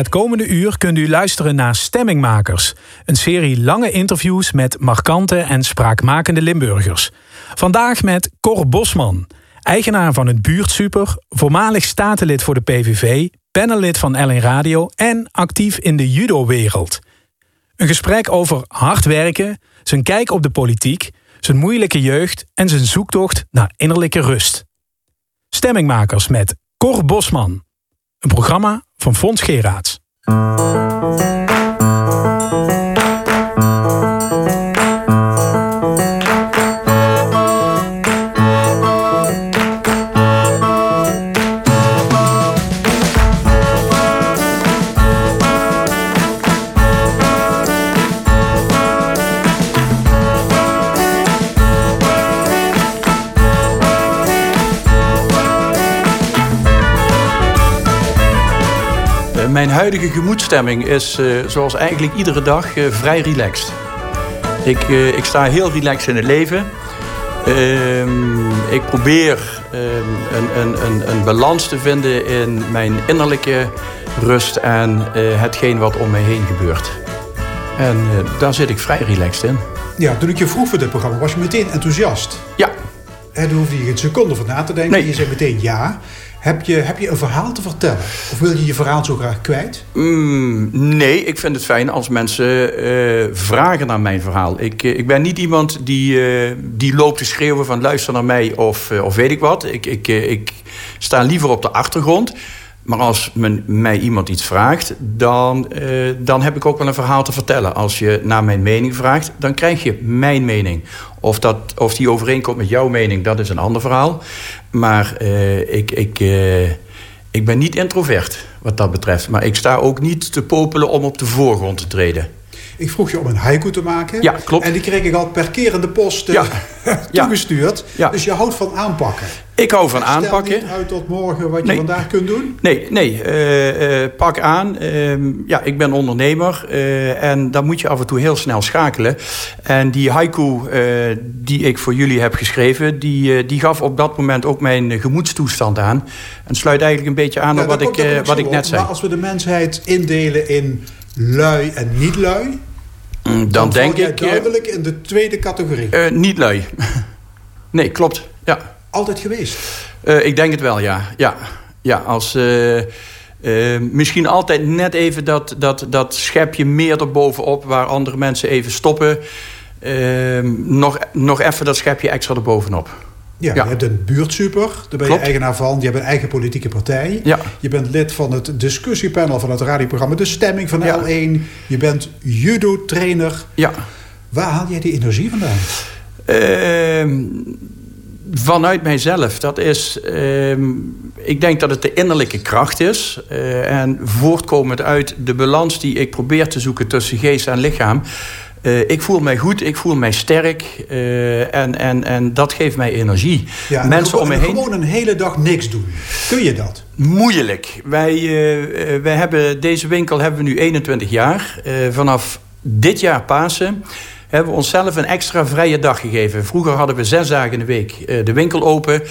Het komende uur kunt u luisteren naar Stemmingmakers. Een serie lange interviews met markante en spraakmakende Limburgers. Vandaag met Cor Bosman, eigenaar van het Buurtsuper, voormalig statenlid voor de PVV, panellid van Ellen Radio en actief in de judo-wereld. Een gesprek over hard werken, zijn kijk op de politiek, zijn moeilijke jeugd en zijn zoektocht naar innerlijke rust. Stemmingmakers met Cor Bosman. Een programma van Fons Geraerts. Mijn huidige gemoedstemming is, uh, zoals eigenlijk iedere dag, uh, vrij relaxed. Ik, uh, ik sta heel relaxed in het leven. Ehm, ik probeer um, een, een, een, een, balans te vinden in mijn innerlijke rust en hetgeen wat om mij heen gebeurt. En daar zit ik vrij relaxed in. Ja, toen ik je vroeg voor dit programma, was je meteen enthousiast? Ja. En daar hoefde je geen seconde voor na te denken. Nee. Je zei meteen ja. Heb je, heb je een verhaal te vertellen? Of wil je je verhaal zo graag kwijt? Mm, nee, ik vind het fijn als mensen uh, vragen naar mijn verhaal. Ik, ik ben niet iemand die, uh, die loopt te schreeuwen van luister naar mij of, of weet ik wat. Ik, ik, ik sta liever op de achtergrond. Maar als men, mij iemand iets vraagt, dan, uh, dan heb ik ook wel een verhaal te vertellen. Als je naar mijn mening vraagt, dan krijg je mijn mening. Of, dat, of die overeenkomt met jouw mening, dat is een ander verhaal. Maar uh, ik, ik, uh, ik ben niet introvert wat dat betreft. Maar ik sta ook niet te popelen om op de voorgrond te treden. Ik vroeg je om een haiku te maken. Ja, klopt. En die kreeg ik al per keer in de post ja. toegestuurd. Ja. Dus je houdt van aanpakken. Ik hou van aanpakken. Stel niet uit tot morgen wat je vandaag kunt doen? Nee, nee. Uh, uh, pak aan. Uh, ja, ik ben ondernemer. en dan moet je af en toe heel snel schakelen. En die haiku die ik voor jullie heb geschreven... Die, die gaf op dat moment ook mijn gemoedstoestand aan. En sluit eigenlijk een beetje aan ja, op wat, ik, wat ik net zei. Maar als we de mensheid indelen in lui en niet lui... Dan, dan denk ik... duidelijk in de tweede categorie. Uh, niet lui. nee, klopt. Ja. Altijd geweest? Uh, ik denk het wel, ja. Ja, ja als... Uh, misschien altijd net even dat, dat, dat schepje meer erbovenop... waar andere mensen even stoppen. nog, nog even dat schepje extra erbovenop. Ja, ja, je hebt een buurtsuper, daar ben je eigenaar van. Je hebt een eigen politieke partij. Ja. Je bent lid van het discussiepanel van het radioprogramma De Stemming van ja. L1. Je bent judo-trainer. Ja. Waar haal jij die energie vandaan? Uh, vanuit mijzelf. Dat is, uh, ik denk dat het de innerlijke kracht is. Uh, en voortkomend uit de balans die ik probeer te zoeken tussen geest en lichaam... Uh, ik voel mij goed, ik voel mij sterk uh, en, en, en dat geeft mij energie. Ja, Mensen om me heen. Gewoon een hele dag niks doen. Kun je dat? Moeilijk. Wij, uh, wij hebben deze winkel hebben we nu 21 jaar. vanaf dit jaar Pasen hebben we onszelf een extra vrije dag gegeven. Vroeger hadden we zes dagen in de week de winkel open.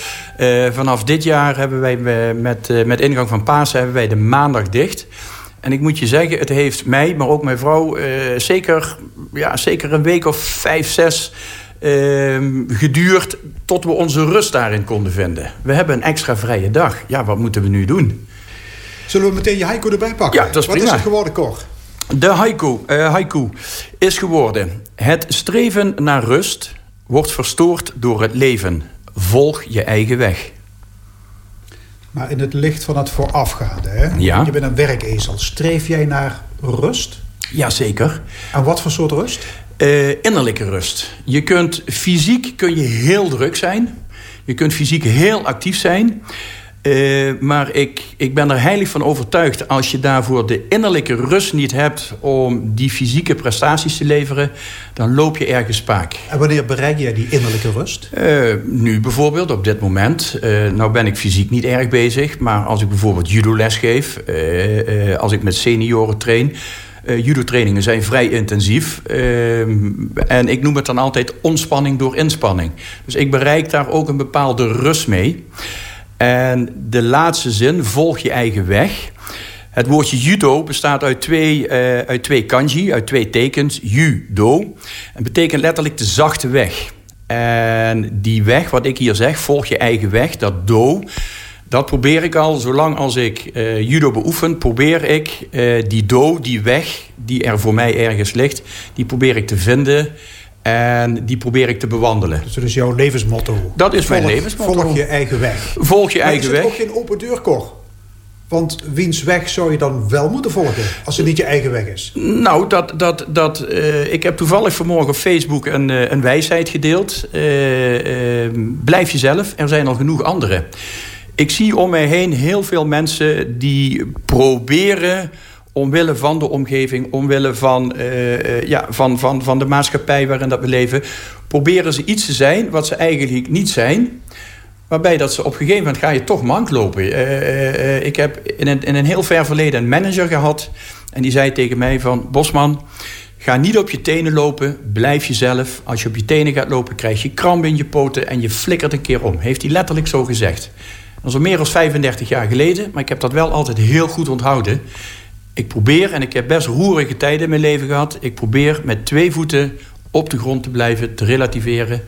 vanaf dit jaar hebben wij met, met ingang van Pasen hebben wij de maandag dicht. En ik moet je zeggen, het heeft mij, maar ook mijn vrouw... Uh, zeker, ja, zeker een week of vijf, zes uh, geduurd... tot we onze rust daarin konden vinden. We hebben een extra vrije dag. Ja, wat moeten we nu doen? Zullen we meteen je haiku erbij pakken? Ja, dat is Wat prima. is het geworden, Cor? De haiku, uh, haiku is geworden... Het streven naar rust wordt verstoord door het leven. Volg je eigen weg. Maar in het licht van het voorafgaande, hè? Ja. je bent een werkezel. Streef jij naar rust? Jazeker. En wat voor soort rust? Uh, innerlijke rust. Je kunt fysiek kun je heel druk zijn. Je kunt fysiek heel actief zijn. Uh, maar ik, ik ben er heilig van overtuigd... als je daarvoor de innerlijke rust niet hebt... om die fysieke prestaties te leveren... dan loop je ergens spaak. En wanneer bereik jij die innerlijke rust? Uh, nu bijvoorbeeld, op dit moment. Uh, nou ben ik fysiek niet erg bezig... maar als ik bijvoorbeeld judo-les geef... als ik met senioren train... Uh, judo-trainingen zijn vrij intensief. Uh, en ik noem het dan altijd ontspanning door inspanning. Dus ik bereik daar ook een bepaalde rust mee... En de laatste zin, volg je eigen weg. Het woordje judo bestaat uit twee, uh, uit twee kanji, uit twee tekens. Judo. En betekent letterlijk de zachte weg. En die weg, wat ik hier zeg, volg je eigen weg, dat do. Dat probeer ik al, zolang als ik uh, judo beoefen, probeer ik uh, die do, die weg, die er voor mij ergens ligt, die probeer ik te vinden. En die probeer ik te bewandelen. Dus dat is jouw levensmotto? Dat is mijn levensmotto. Volg je eigen weg. Volg je eigen weg. is het ook geen open deur, Cor? Want wiens weg zou je dan wel moeten volgen als het niet je eigen weg is? Nou, dat, dat, dat, uh, ik heb toevallig vanmorgen op Facebook een, uh, een wijsheid gedeeld. Uh, blijf jezelf, er zijn al genoeg anderen. Ik zie om mij heen heel veel mensen die proberen omwille van de omgeving, omwille van, ja, van, van, van de maatschappij waarin dat we leven, proberen ze iets te zijn wat ze eigenlijk niet zijn. Waarbij dat ze op een gegeven moment ga je toch mank lopen. Uh, ik heb in een, in een heel ver verleden een manager gehad. En die zei tegen mij van... Bosman, ga niet op je tenen lopen. Blijf jezelf. Als je op je tenen gaat lopen, krijg je kramp in je poten... en je flikkert een keer om. Heeft hij letterlijk zo gezegd. Dat is al meer dan 35 jaar geleden. Maar ik heb dat wel altijd heel goed onthouden. Ik probeer, en ik heb best roerige tijden in mijn leven gehad... ik probeer met twee voeten op de grond te blijven, te relativeren.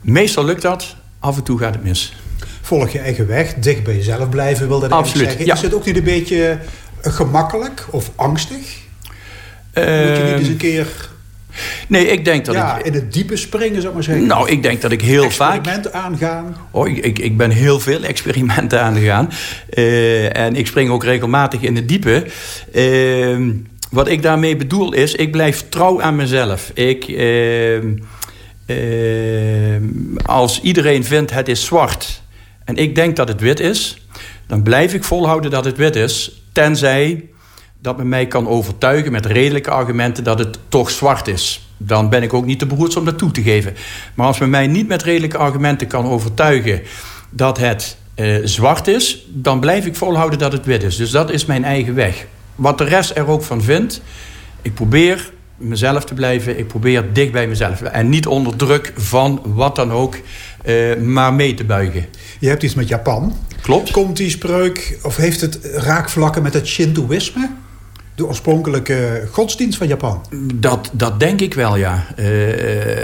Meestal lukt dat af en toe gaat het mis. Volg je eigen weg, dicht bij jezelf blijven, wil dat Absoluut, zeggen. Ja. Is het ook niet een beetje gemakkelijk of angstig? Uh, Moet je niet eens een keer... Nee, ik denk dat ja, ik... in het diepe springen, zou ik maar zeggen. Nou, ik denk dat ik heel vaak... Experimenten aangaan. Oh, ik, ik, ik ben heel veel experimenten aangegaan. Uh, en ik spring ook regelmatig in het diepe. Uh, wat ik daarmee bedoel is, ik blijf trouw aan mezelf. Ik... Uh, als iedereen vindt het is zwart en ik denk dat het wit is, dan blijf ik volhouden dat het wit is, tenzij dat men mij kan overtuigen met redelijke argumenten dat het toch zwart is. Dan ben ik ook niet te beroerd om dat toe te geven. Maar als men mij niet met redelijke argumenten kan overtuigen dat het uh, zwart is, dan blijf ik volhouden dat het wit is. Dus dat is mijn eigen weg. Wat de rest er ook van vindt, ik probeer mezelf te blijven. Ik probeer dicht bij mezelf. En niet onder druk van wat dan ook, uh, maar mee te buigen. Je hebt iets met Japan. Klopt. Komt die spreuk, of heeft het raakvlakken met het Shintoïsme? De oorspronkelijke godsdienst van Japan? Dat, dat denk ik wel, ja. Uh,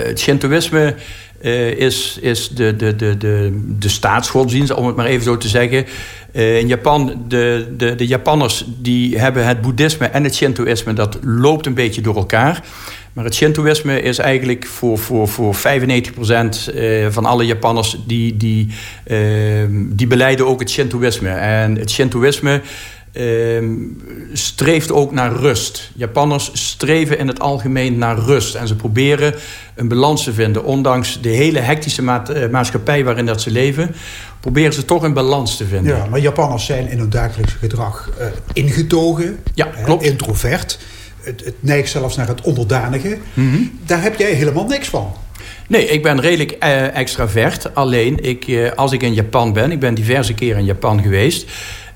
het Shintoïsme uh, is, is de, de, de, de, de staatsgodsdienst, om het maar even zo te zeggen. In Japan, de, de, de Japanners die hebben het boeddhisme en het Shintoïsme... dat loopt een beetje door elkaar. Maar het Shintoïsme is eigenlijk voor, voor, voor 95% uh, van alle Japanners... die, die, die beleiden ook het Shintoïsme. En het Shintoïsme... Uh, streeft ook naar rust. Japanners streven in het algemeen naar rust. En ze proberen een balans te vinden. Ondanks de hele hectische ma maatschappij waarin dat ze leven... proberen ze toch een balans te vinden. Ja, maar Japanners zijn in hun dagelijks gedrag uh, ingetogen. Ja, klopt. introvert. Het, het, neigt zelfs naar het onderdanige. Mm -hmm. Daar heb jij helemaal niks van. Nee, ik ben redelijk uh, extravert. Alleen, ik, uh, als ik in Japan ben... ik ben diverse keren in Japan geweest...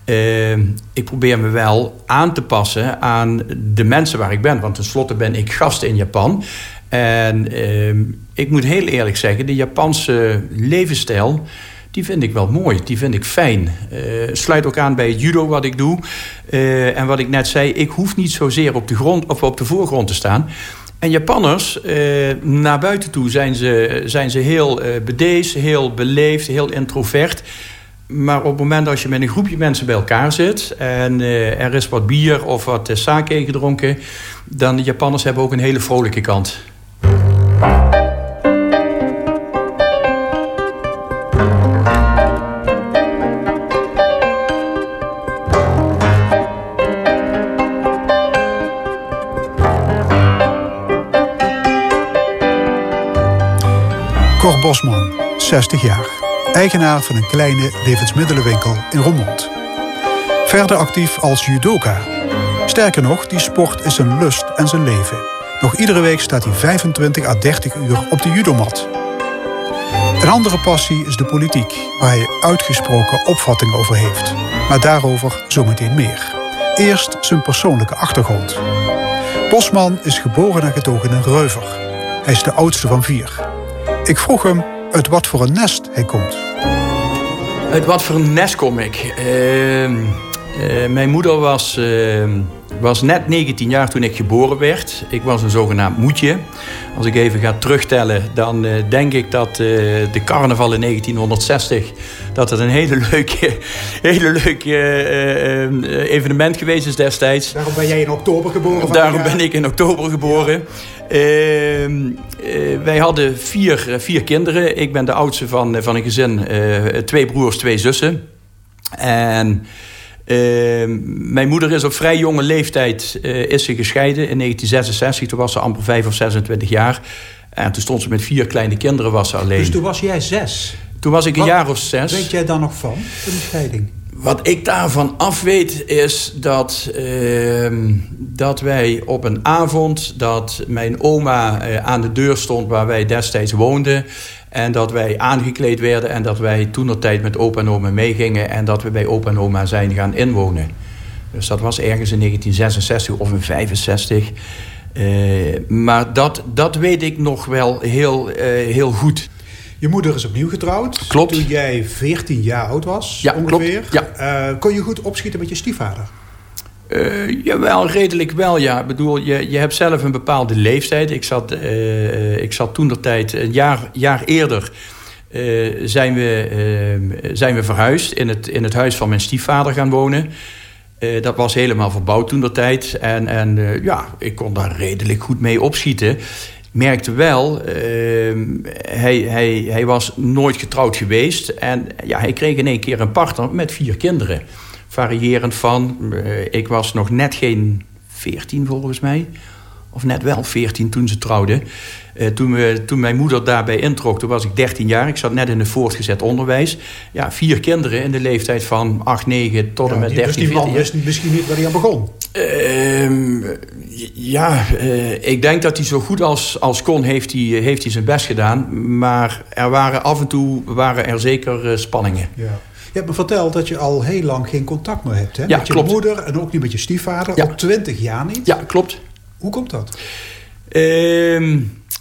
Uh, ik probeer me wel aan te passen aan de mensen waar ik ben. Want tenslotte ben ik gast in Japan. En uh, ik moet heel eerlijk zeggen, de Japanse levensstijl... die vind ik wel mooi, die vind ik fijn. Uh, sluit ook aan bij het judo wat ik doe. Uh, en wat ik net zei, ik hoef niet zozeer op de, grond, of op de voorgrond te staan... En Japanners, eh, naar buiten toe zijn ze, zijn ze heel eh, bedeesd, heel beleefd, heel introvert. Maar op het moment als je met een groepje mensen bij elkaar zit... en uh, er is wat bier of wat uh, sake gedronken... dan de Japanners hebben ook een hele vrolijke kant. Cor Bosman, 60 jaar eigenaar van een kleine levensmiddelenwinkel in Roermond. Verder actief als judoka. Sterker nog, die sport is zijn lust en zijn leven. Nog iedere week staat hij 25 à 30 uur op de judomat. Een andere passie is de politiek, waar hij uitgesproken opvattingen over heeft. Maar daarover zometeen meer. Eerst zijn persoonlijke achtergrond. Bosman is geboren en getogen in Reuver. Hij is de oudste van vier. Ik vroeg hem uit wat voor een nest hij komt. Uit wat voor een nest kom ik? Uh, mijn moeder was, was net 19 jaar toen ik geboren werd. Ik was een zogenaamd moedje. Als ik even ga terugtellen, dan denk ik dat de carnaval in 1960... dat het een hele leuke, hele leuke evenement geweest is destijds. Daarom ben jij in oktober geboren? Daarom ben ik in oktober geboren. Ehm, eh, wij hadden vier, eh, vier kinderen. Ik ben de oudste van, eh, van een gezin. twee broers, twee zussen. En ehm, mijn moeder is op vrij jonge leeftijd is ze gescheiden. In 1966, toen was ze amper 5 of 26 jaar. En toen stond ze met vier kleine kinderen, was ze alleen. Dus toen was jij zes? Toen was ik een jaar of zes. Weet jij dan nog van, van die scheiding? Wat ik daarvan af weet is dat, ehm, dat wij op een avond... dat mijn oma eh, aan de deur stond waar wij destijds woonden... en dat wij aangekleed werden en dat wij toen tijd met opa en oma meegingen... en dat we bij opa en oma zijn gaan inwonen. Dus dat was ergens in 1966 of in 65. Uh, maar dat, dat weet ik nog wel heel, uh, heel goed. Je moeder is opnieuw getrouwd. Klopt. Toen jij 14 jaar oud was, ja, ongeveer. Klopt. Ja. Uh, kon je goed opschieten met je stiefvader? Uh, jawel, redelijk wel, ja. Ik bedoel, je, je hebt zelf een bepaalde leeftijd. Ik zat, uh, ik zat toen de tijd, een jaar, jaar eerder... zijn, we, zijn we verhuisd in het, in het huis van mijn stiefvader gaan wonen. dat was helemaal verbouwd toen de tijd. En, en ja, ik kon daar redelijk goed mee opschieten merkte wel, uh, hij, hij, hij was nooit getrouwd geweest. En ja, hij kreeg in één keer een partner met vier kinderen. Variërend van, uh, ik was nog net geen veertien volgens mij. Of net wel veertien toen ze trouwden. Uh, toen, we, toen mijn moeder daarbij introk, toen was ik 13 jaar. Ik zat net in het voortgezet onderwijs. Ja, vier kinderen in de leeftijd van 8, 9 tot ja, en met 13, Dus die man wist misschien niet waar hij aan begon. Uh, ja, uh, ik denk dat hij zo goed als, als kon heeft hij, heeft hij zijn best gedaan. Maar er waren af en toe waren er zeker spanningen. Ja. Je hebt me verteld dat je al heel lang geen contact meer hebt. Hè? Ja, met je klopt. moeder en ook niet met je stiefvader. Ja. Ook 20 jaar niet. Ja, klopt. Hoe komt dat? Uh,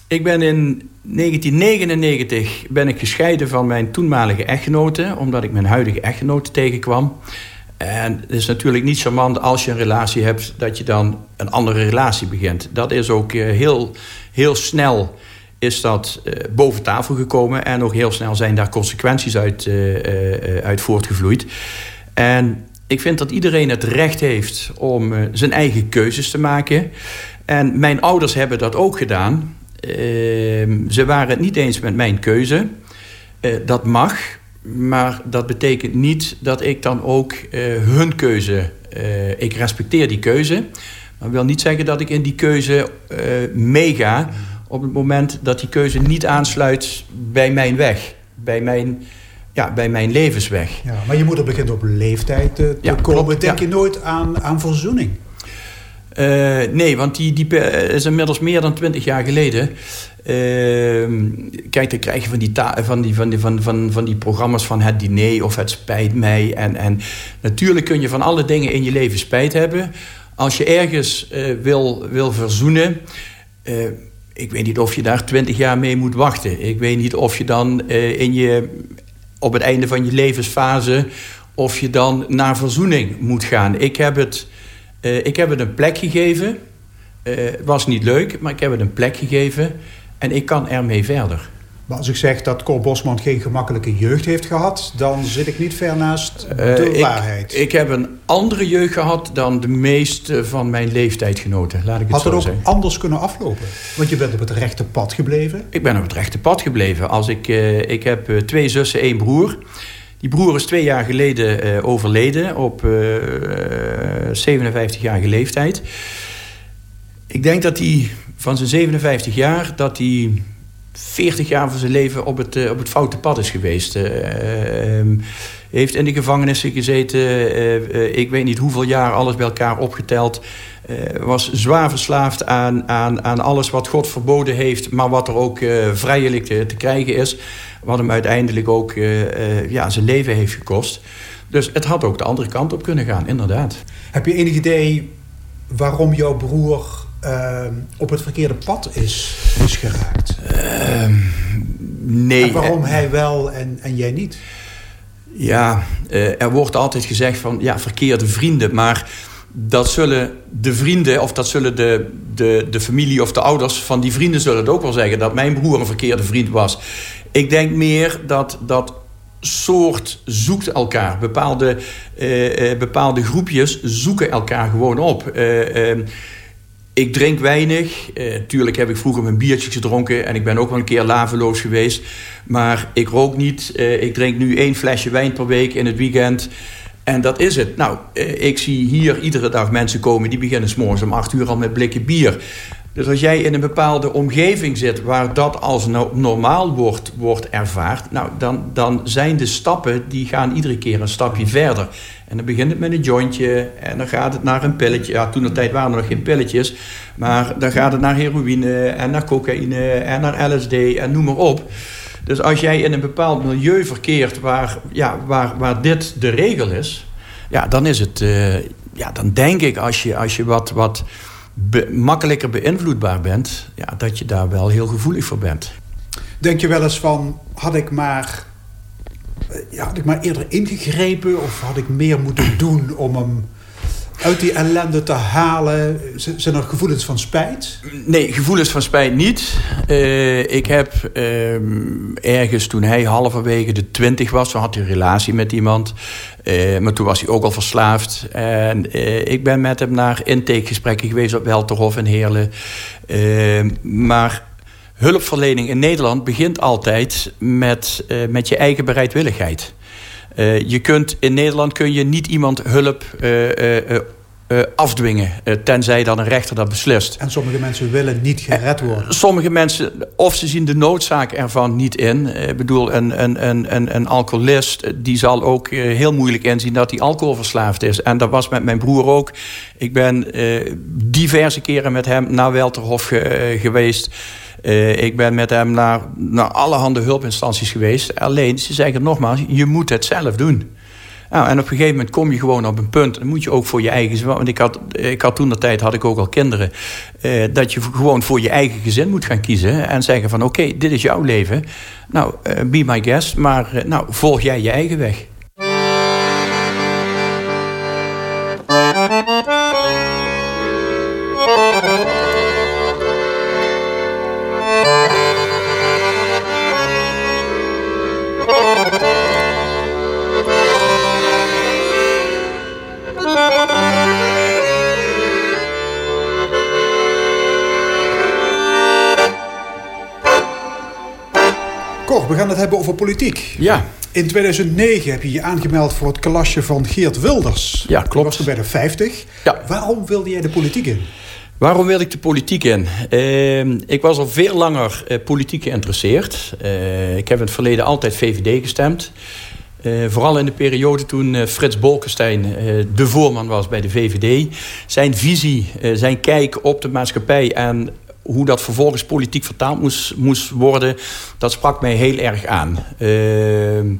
ik ben in 1999 ben ik gescheiden van mijn toenmalige echtgenote... omdat ik mijn huidige echtgenote tegenkwam. En het is natuurlijk niet charmant als je een relatie hebt... dat je dan een andere relatie begint. Dat is ook uh, heel, heel snel is dat uh, boven tafel gekomen... en ook heel snel zijn daar consequenties uit, uh, uit voortgevloeid. En ik vind dat iedereen het recht heeft om zijn eigen keuzes te maken... En mijn ouders hebben dat ook gedaan. Uh, ze waren het niet eens met mijn keuze. Dat mag, maar dat betekent niet dat ik dan ook hun keuze... ik respecteer die keuze, maar wil niet zeggen dat ik in die keuze meega... op het moment dat die keuze niet aansluit bij mijn weg. Bij mijn, ja, bij mijn levensweg. Ja, maar je moeder begint op leeftijd te Ja, komen. klopt, Denk ja. je nooit aan, aan verzoening? Uh, nee, want die, die is inmiddels meer dan twintig jaar geleden. Uh, kijk, dan krijg je van die, van, die, van, die, van, van, van die programma's van het diner of het spijt mij. En, en natuurlijk kun je van alle dingen in je leven spijt hebben. Als je ergens uh, wil, wil verzoenen. Ik weet niet of je daar twintig jaar mee moet wachten. Ik weet niet of je dan in je, op het einde van je levensfase. of je dan naar verzoening moet gaan. Ik heb het. Uh, ik heb het een plek gegeven. Het was niet leuk, maar ik heb het een plek gegeven. En ik kan ermee verder. Maar als ik zeg dat Cor Bosman geen gemakkelijke jeugd heeft gehad... dan zit ik niet ver naast uh, de waarheid. Ik heb een andere jeugd gehad dan de meeste van mijn leeftijdgenoten. Laat ik het Had zo het ook zeggen. anders kunnen aflopen? Want je bent op het rechte pad gebleven. Ik ben op het rechte pad gebleven. Als ik, ik heb twee zussen, één broer... Die broer is twee jaar geleden uh, overleden op uh, 57-jarige leeftijd. Ik denk dat hij van zijn 57 jaar... dat hij 40 jaar van zijn leven op het, uh, op het foute pad is geweest. Hij heeft in de gevangenissen gezeten. ik weet niet hoeveel jaar, alles bij elkaar opgeteld. was zwaar verslaafd aan, aan, aan alles wat God verboden heeft... maar wat er ook vrijelijk te, te krijgen is... Wat hem uiteindelijk ook ja, zijn leven heeft gekost. Dus het had ook de andere kant op kunnen gaan, inderdaad. Heb je enig idee waarom jouw broer uh, op het verkeerde pad is, is geraakt? Ehm, nee. En waarom hij wel en, en jij niet? Ja, er wordt altijd gezegd van ja, verkeerde vrienden. Maar dat zullen de vrienden of dat zullen de, de, de familie of de ouders van die vrienden zullen het ook wel zeggen. Dat mijn broer een verkeerde vriend was. Ik denk meer dat dat soort zoekt elkaar. Bepaalde, uh, bepaalde groepjes zoeken elkaar gewoon op. Uh, ik drink weinig. tuurlijk heb ik vroeger mijn biertjes gedronken... en ik ben ook wel een keer laveloos geweest. Maar ik rook niet. ik drink nu één flesje wijn per week in het weekend... En dat is het. Nou, ik zie hier iedere dag mensen komen... die beginnen s morgens om acht uur al met blikken bier. Dus als jij in een bepaalde omgeving zit waar dat als normaal wordt, wordt ervaard, nou, dan, dan zijn de stappen die gaan iedere keer een stapje verder. En dan begint het met een jointje en dan gaat het naar een pilletje. Ja, toen de tijd waren er nog geen pilletjes, maar dan gaat het naar heroïne en naar cocaïne en naar LSD en noem maar op. Dus als jij in een bepaald milieu verkeert waar, ja, waar, waar dit de regel is, ja, dan is het, uh, ja, dan denk ik als je, als je wat. wat makkelijker beïnvloedbaar bent, ja, dat je daar wel heel gevoelig voor bent. Denk je wel eens van, had ik maar, eh, ja, had ik maar eerder ingegrepen of had ik meer moeten doen om hem uit die ellende te halen? Zijn er gevoelens van spijt? Nee, gevoelens van spijt niet. Uh, ik heb uh, ergens toen hij halverwege de twintig was... zo had hij een relatie met iemand... Uh, maar toen was hij ook al verslaafd. En ik ben met hem naar intakegesprekken geweest op Welterhof in Heerlen. Maar hulpverlening in Nederland begint altijd met, met je eigen bereidwilligheid. je kunt, in Nederland kun je niet iemand hulp uh, afdwingen. Tenzij dan een rechter dat beslist. En sommige mensen willen niet gered worden. sommige mensen, of ze zien de noodzaak ervan niet in. Ik bedoel, een, een, een, een alcoholist die zal ook heel moeilijk inzien dat hij alcoholverslaafd is. En dat was met mijn broer ook. Ik ben diverse keren met hem naar Welterhof geweest. Ik ben met hem naar, naar allerhande hulpinstanties geweest. Alleen, ze zeggen nogmaals, je moet het zelf doen. Nou, en op een gegeven moment kom je gewoon op een punt. Dan moet je ook voor je eigen. Want ik had, ik had toen de tijd had ik ook al kinderen. Eh, dat je gewoon voor je eigen gezin moet gaan kiezen. En zeggen van oké, dit is jouw leven. Nou, uh, be my guest. Maar uh, nou, volg jij je eigen weg. Hebben over politiek. Ja. In 2009 heb je je aangemeld voor het klasje van Geert Wilders. Ja, klopt. was er bij de 50. Ja. Waarom wilde jij de politiek in? Waarom wilde ik de politiek in? Uh, ik was al veel langer uh, politiek geïnteresseerd. Uh, ik heb in het verleden altijd VVD gestemd. Uh, vooral in de periode toen Frits Bolkestein de voorman was bij de VVD. Zijn visie, zijn kijk op de maatschappij en hoe dat vervolgens politiek vertaald moest, moest worden, dat sprak mij heel erg aan. Uh,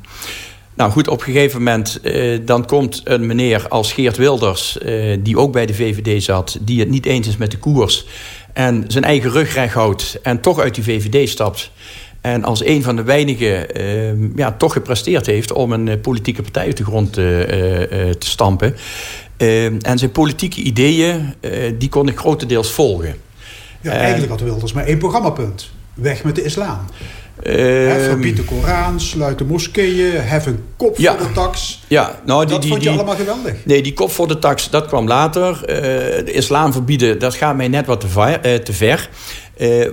nou goed, op een gegeven moment uh, dan komt een meneer als Geert Wilders, uh, die ook bij de VVD zat, die het niet eens is met de koers en zijn eigen rug recht houdt en toch uit die VVD stapt. En als een van de weinigen uh, ja, toch gepresteerd heeft om een politieke partij uit de grond te stampen. en zijn politieke ideeën, die kon ik grotendeels volgen. Ja, eigenlijk had Wilders maar één programmapunt. Weg met de islam. Uh, verbied de Koran, sluit de moskeeën, hef een kop voor de tax. Ja, nou, die, dat vond je allemaal geweldig. Nee, die kop voor de tax, dat kwam later. Uh, de islam verbieden, dat gaat mij net wat te ver. Uh, te ver.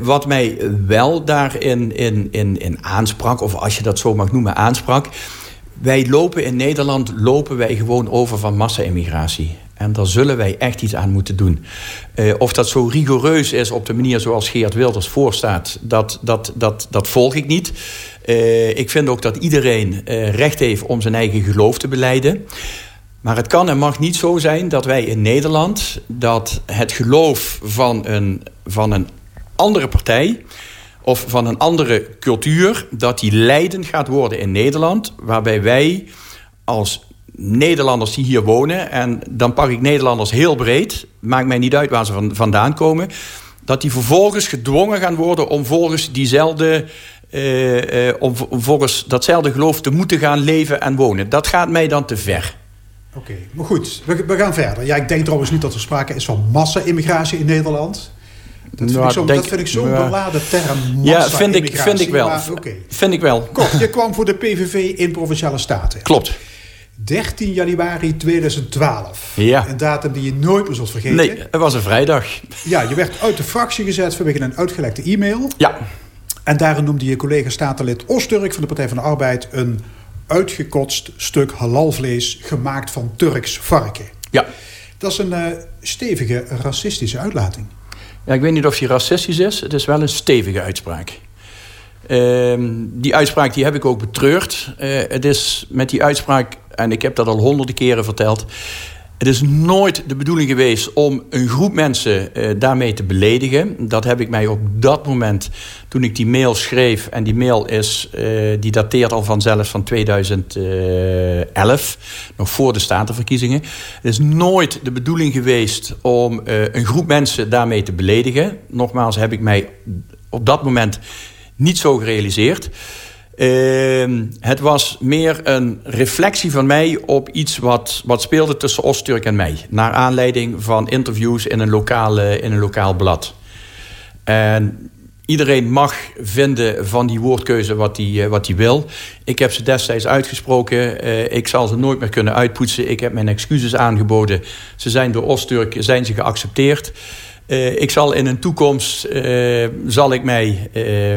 wat mij wel daarin in, in, in aansprak, of als je dat zo mag noemen, aansprak... wij lopen in Nederland lopen wij gewoon over van massa-immigratie. En daar zullen wij echt iets aan moeten doen. Uh, of dat zo rigoureus is op de manier zoals Geert Wilders voorstaat, dat, dat, dat, dat volg ik niet. Uh, ik vind ook dat iedereen uh, recht heeft om zijn eigen geloof te beleiden. Maar het kan en mag niet zo zijn dat wij in Nederland dat het geloof van een, van een andere partij of van een andere cultuur, dat die leidend gaat worden in Nederland, waarbij wij als Nederlanders die hier wonen, en dan pak ik Nederlanders heel breed, maakt mij niet uit waar ze vandaan komen, dat die vervolgens gedwongen gaan worden om volgens diezelfde om, om volgens datzelfde geloof te moeten gaan leven en wonen. Dat gaat mij dan te ver. Oké, maar goed, we, we, gaan verder. Ja, ik denk trouwens niet dat er sprake is van massa-immigratie in Nederland. Dat vind, nou, ik, zo, zo'n beladen term. Ja, vind ik, vind ik wel. Maar, Vind ik wel. Kort, je kwam voor de PVV in Provinciale Staten. Klopt. 13 januari 2012. Ja. Een datum die je nooit meer zult vergeten. Nee, het was een vrijdag. Ja, je werd uit de fractie gezet vanwege een uitgelekte e-mail. Ja. En daarin noemde je collega statenlid Osturk van de Partij van de Arbeid... een uitgekotst stuk halalvlees gemaakt van Turks varken. Ja. Dat is een uh, stevige racistische uitlating. Ja, ik weet niet of die racistisch is. Het is wel een stevige uitspraak. Ehm, die uitspraak die heb ik ook betreurd. Uh, het is met die uitspraak, en ik heb dat al honderden keren verteld... Het is nooit de bedoeling geweest om een groep mensen uh, daarmee te beledigen. Dat heb ik mij op dat moment, toen ik die mail schreef... en die mail is, uh, die dateert al vanzelf van 2011... nog voor de statenverkiezingen. Het is nooit de bedoeling geweest om een groep mensen daarmee te beledigen. Nogmaals heb ik mij op dat moment niet zo gerealiseerd... Uh, het was meer een reflectie van mij op iets wat, wat speelde tussen Osturk en mij. Naar aanleiding van interviews in een, lokale, in een lokaal blad. En iedereen mag vinden van die woordkeuze wat hij wat wil. Ik heb ze destijds uitgesproken. Uh, ik zal ze nooit meer kunnen uitpoetsen. Ik heb mijn excuses aangeboden. Ze zijn door Osturk zijn ze geaccepteerd. Uh, ik zal in een toekomst uh, zal ik mij uh,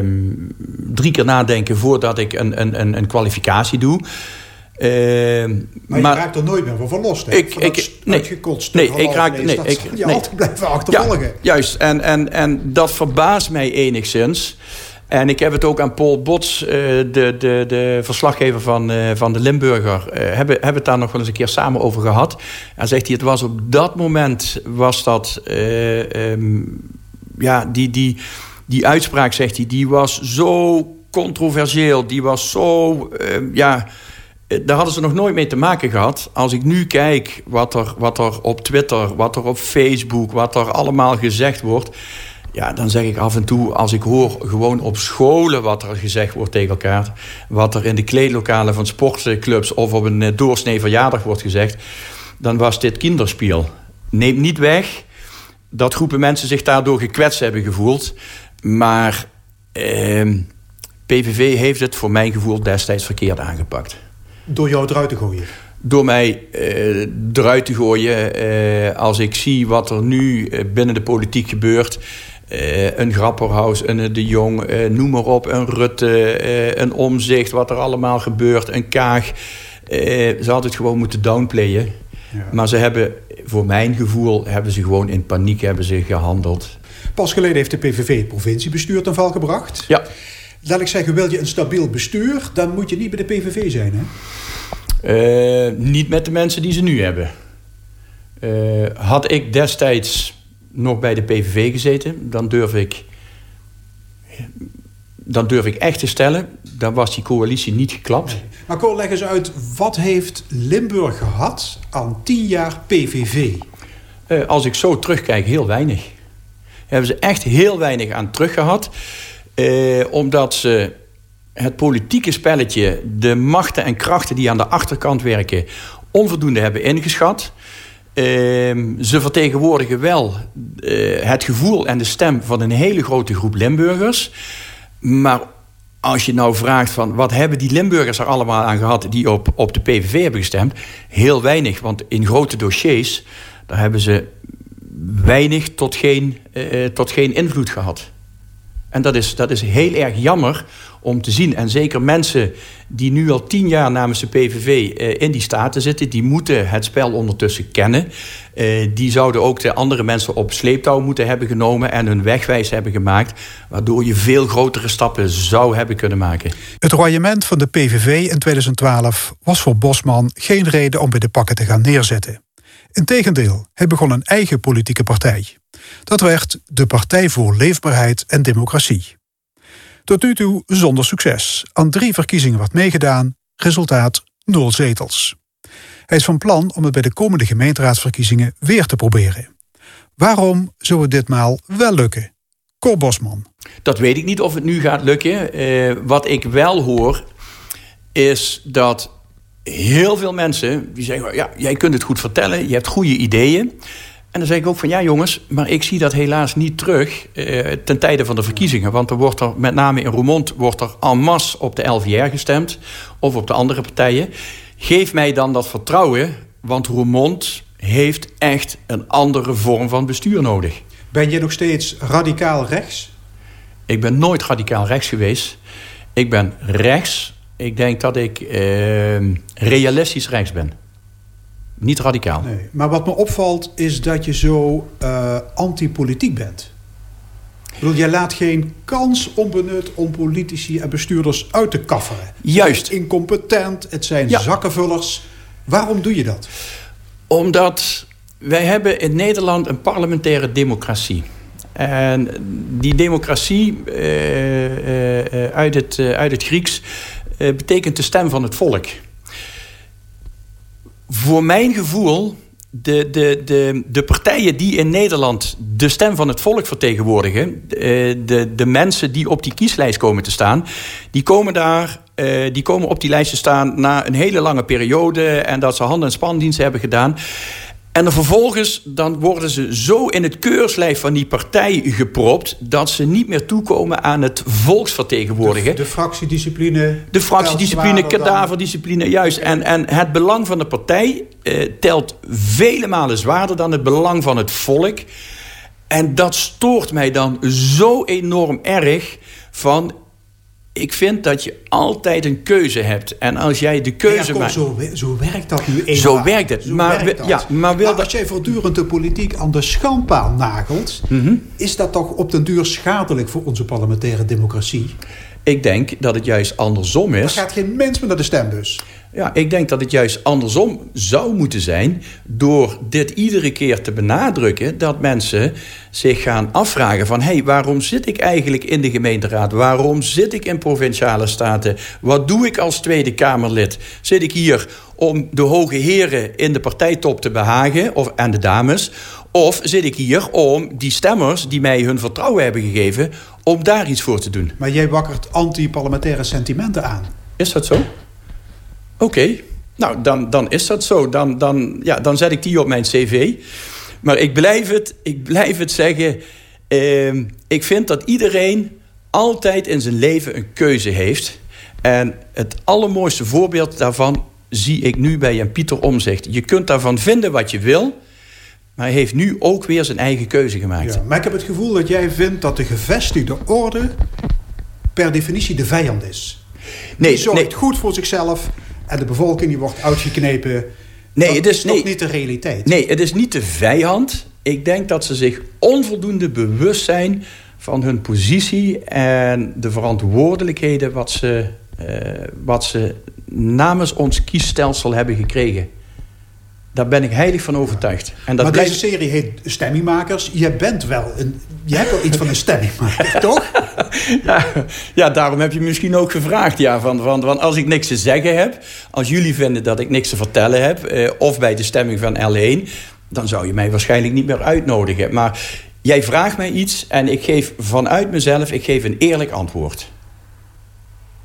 drie keer nadenken voordat ik een, een, een kwalificatie doe. Ehm, maar, maar, je raakt er nooit meer van verlost. Hè? Ik, ik, nee, nee, ik raak, nee, ik, je nee. altijd blijven achtervolgen. Ja, juist, en, en, en dat verbaast mij enigszins. En ik heb het ook aan Paul Bots, eh, de, de, de verslaggever van, eh, van de Limburger... Eh, hebben, hebben het daar nog wel eens een keer samen over gehad. En zegt hij, het was op dat moment... was dat... Ehm, ja, die, die, die uitspraak, zegt hij, die was zo controversieel. Die was zo... Ehm, ja, daar hadden ze nog nooit mee te maken gehad. Als ik nu kijk wat er, wat er op Twitter, wat er op Facebook... wat er allemaal gezegd wordt ja, dan zeg ik af en toe, als ik hoor gewoon op scholen wat er gezegd wordt tegen elkaar, wat er in de kleedlokalen van sportclubs of op een eh, doorsnee verjaardag wordt gezegd, dan was dit kinderspiel. Neem niet weg dat groepen mensen zich daardoor gekwetst hebben gevoeld, maar eh, PVV heeft het voor mijn gevoel destijds verkeerd aangepakt. Door jou eruit te gooien? door mij uh, eruit te gooien. Uh, als ik zie wat er nu binnen de politiek gebeurt. Uh, een Grapperhaus, een De Jong, uh, noem maar op, een Rutte, uh, een Omzicht, wat er allemaal gebeurt, een Kaag. ze hadden het gewoon moeten downplayen. Ja. Maar ze hebben, voor mijn gevoel, hebben ze gewoon in paniek hebben ze gehandeld. Pas geleden heeft de PVV het provinciebestuur ten val gebracht. Ja. Laat ik zeggen, wil je een stabiel bestuur, dan moet je niet bij de PVV zijn, hè? niet met de mensen die ze nu hebben. had ik destijds nog bij de PVV gezeten, dan durf ik, dan durf ik echt te stellen, dan was die coalitie niet geklapt. Maar Cor, leg eens uit, wat heeft Limburg gehad aan tien jaar PVV? Uh, als ik zo terugkijk, heel weinig. Hebben ze echt heel weinig aan teruggehad. Uh, omdat ze het politieke spelletje, de machten en krachten die aan de achterkant werken, onvoldoende hebben ingeschat. Uh, ze vertegenwoordigen wel uh, het gevoel en de stem van een hele grote groep Limburgers. Maar als je nou vraagt van wat hebben die Limburgers er allemaal aan gehad die op, op de PVV hebben gestemd? Heel weinig, want in grote dossiers daar hebben ze weinig tot geen, uh, tot geen invloed gehad. En dat is, dat is heel erg jammer om te zien. En zeker mensen die nu al tien jaar namens de PVV eh, in die staten zitten... die moeten het spel ondertussen kennen. Eh, die zouden ook de andere mensen op sleeptouw moeten hebben genomen... en hun wegwijs hebben gemaakt... waardoor je veel grotere stappen zou hebben kunnen maken. Het royement van de PVV in 2012 was voor Bosman geen reden om bij de pakken te gaan neerzetten. Integendeel, hij begon een eigen politieke partij. Dat werd de Partij voor Leefbaarheid en Democratie. Tot nu toe zonder succes. Aan drie verkiezingen wordt meegedaan, resultaat nul zetels. Hij is van plan om het bij de komende gemeenteraadsverkiezingen weer te proberen. Waarom zou het ditmaal wel lukken? Cor Bosman. Dat weet ik niet of het nu gaat lukken. Uh, wat ik wel hoor, is dat heel veel mensen die zeggen: ja, jij kunt het goed vertellen, je hebt goede ideeën. En dan zeg ik ook van ja jongens, maar ik zie dat helaas niet terug eh, ten tijde van de verkiezingen. Want er wordt er, met name in Roermond, wordt er en masse op de LVR gestemd. Of op de andere partijen. Geef mij dan dat vertrouwen, want Roermond heeft echt een andere vorm van bestuur nodig. Ben je nog steeds radicaal rechts? Ik ben nooit radicaal rechts geweest. Ik ben rechts. Ik denk dat ik eh, realistisch rechts ben. Niet radicaal. Nee, maar wat me opvalt is dat je zo uh, antipolitiek bent. Ik bedoel, jij laat geen kans onbenut om politici en bestuurders uit te kafferen. Juist. incompetent, het zijn zakkenvullers. Waarom doe je dat? Omdat wij hebben in Nederland een parlementaire democratie. En die democratie uh, uh, uit, het, uit het Grieks betekent de stem van het volk voor mijn gevoel, de, de, de, de partijen die in Nederland de stem van het volk vertegenwoordigen, de, de, mensen die op die kieslijst komen te staan, die komen daar. Uh, die komen op die lijst te staan na een hele lange periode en dat ze handen- en spandiensten hebben gedaan. En dan vervolgens dan worden ze zo in het keurslijf van die partij gepropt... dat ze niet meer toekomen aan het volksvertegenwoordigen. De, de fractiediscipline. De fractiediscipline, kadaverdiscipline, juist. En, en het belang van de partij eh, telt vele malen zwaarder... dan het belang van het volk. En dat stoort mij dan zo enorm erg van ik vind dat je altijd een keuze hebt. En als jij de keuze ja, maakt. Zo, zo, werkt dat nu eenmaal. Zo werkt het. maar, werkt Ja, maar, wil als jij voortdurend de politiek aan de schandpaal nagelt. Mhm. is dat toch op den duur schadelijk voor onze parlementaire democratie? Ik denk dat het juist andersom is. Er gaat geen mens meer naar de stembus. Ja, ik denk dat het juist andersom zou moeten zijn... door dit iedere keer te benadrukken... dat mensen zich gaan afvragen van... hé, hey, waarom zit ik eigenlijk in de gemeenteraad? Waarom zit ik in provinciale staten? Wat doe ik als Tweede Kamerlid? Zit ik hier om de hoge heren in de partijtop te behagen... Of, en de dames... Of zit ik hier om die stemmers die mij hun vertrouwen hebben gegeven... om daar iets voor te doen? Maar jij wakkert anti-parlementaire sentimenten aan. Is dat zo? Oké, nou dan, dan is dat zo. Dan, dan, ja, dan zet ik die op mijn cv. Maar ik blijf het, ik blijf het zeggen. Uh, ik vind dat iedereen altijd in zijn leven een keuze heeft. En het allermooiste voorbeeld daarvan zie ik nu bij Jan Pieter Omzicht. Je kunt daarvan vinden wat je wil. Maar hij heeft nu ook weer zijn eigen keuze gemaakt. Ja, maar ik heb het gevoel dat jij vindt dat de gevestigde orde per definitie de vijand is. Nee, die zorgt nee. goed voor zichzelf en de bevolking die wordt uitgeknepen. Nee, dat het is, nee, niet de realiteit. Nee, het is niet de vijand. Ik denk dat ze zich onvoldoende bewust zijn van hun positie en de verantwoordelijkheden wat ze, uh, wat ze namens ons kiesstelsel hebben gekregen. Daar ben ik heilig van overtuigd. En dat maar deze serie heet Stemmingmakers. Je bent wel een, je hebt wel iets van een stemmingmaker, toch? Ja, ja, daarom heb je misschien ook gevraagd. Ja, van, van, van als ik niks te zeggen heb, als jullie vinden dat ik niks te vertellen heb, eh, of bij de stemming van L1, dan zou je mij waarschijnlijk niet meer uitnodigen. Maar jij vraagt mij iets en ik geef vanuit mezelf, ik geef een eerlijk antwoord.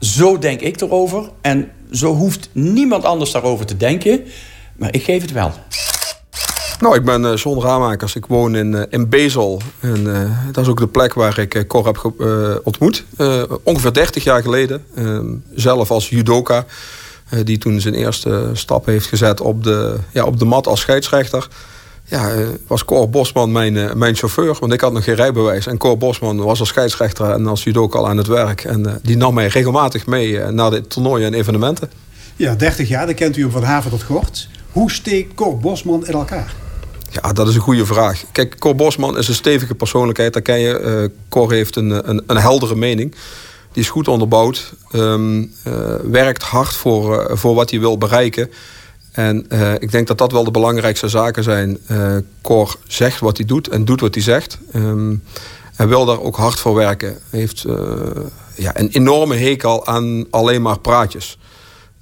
Zo denk ik erover en zo hoeft niemand anders daarover te denken. Maar ik geef het wel. Nou, ik ben uh, John Ramakers. Ik woon in, uh, in Bezel. En uh, dat is ook de plek waar ik Cor heb ontmoet. ongeveer 30 jaar geleden. Ehm, zelf als judoka. die toen zijn eerste stap heeft gezet op de, ja, op de mat als scheidsrechter. Ja, was Cor Bosman mijn, mijn chauffeur. Want ik had nog geen rijbewijs. En Cor Bosman was als scheidsrechter en als judoka al aan het werk. En die nam mij regelmatig mee naar de toernooien en evenementen. Ja, 30 jaar. Dan kent u hem van haven tot gort. Hoe steekt Cor Bosman in elkaar? Ja, dat is een goede vraag. Kijk, Cor Bosman is een stevige persoonlijkheid. Daar ken je. Uh, Cor heeft een, een, een, heldere mening. Die is goed onderbouwd. Um, werkt hard voor, uh, voor wat hij wil bereiken. En ik denk dat dat wel de belangrijkste zaken zijn. Cor zegt wat hij doet en doet wat hij zegt. Um, hij wil daar ook hard voor werken. Hij heeft ja, een enorme hekel aan alleen maar praatjes.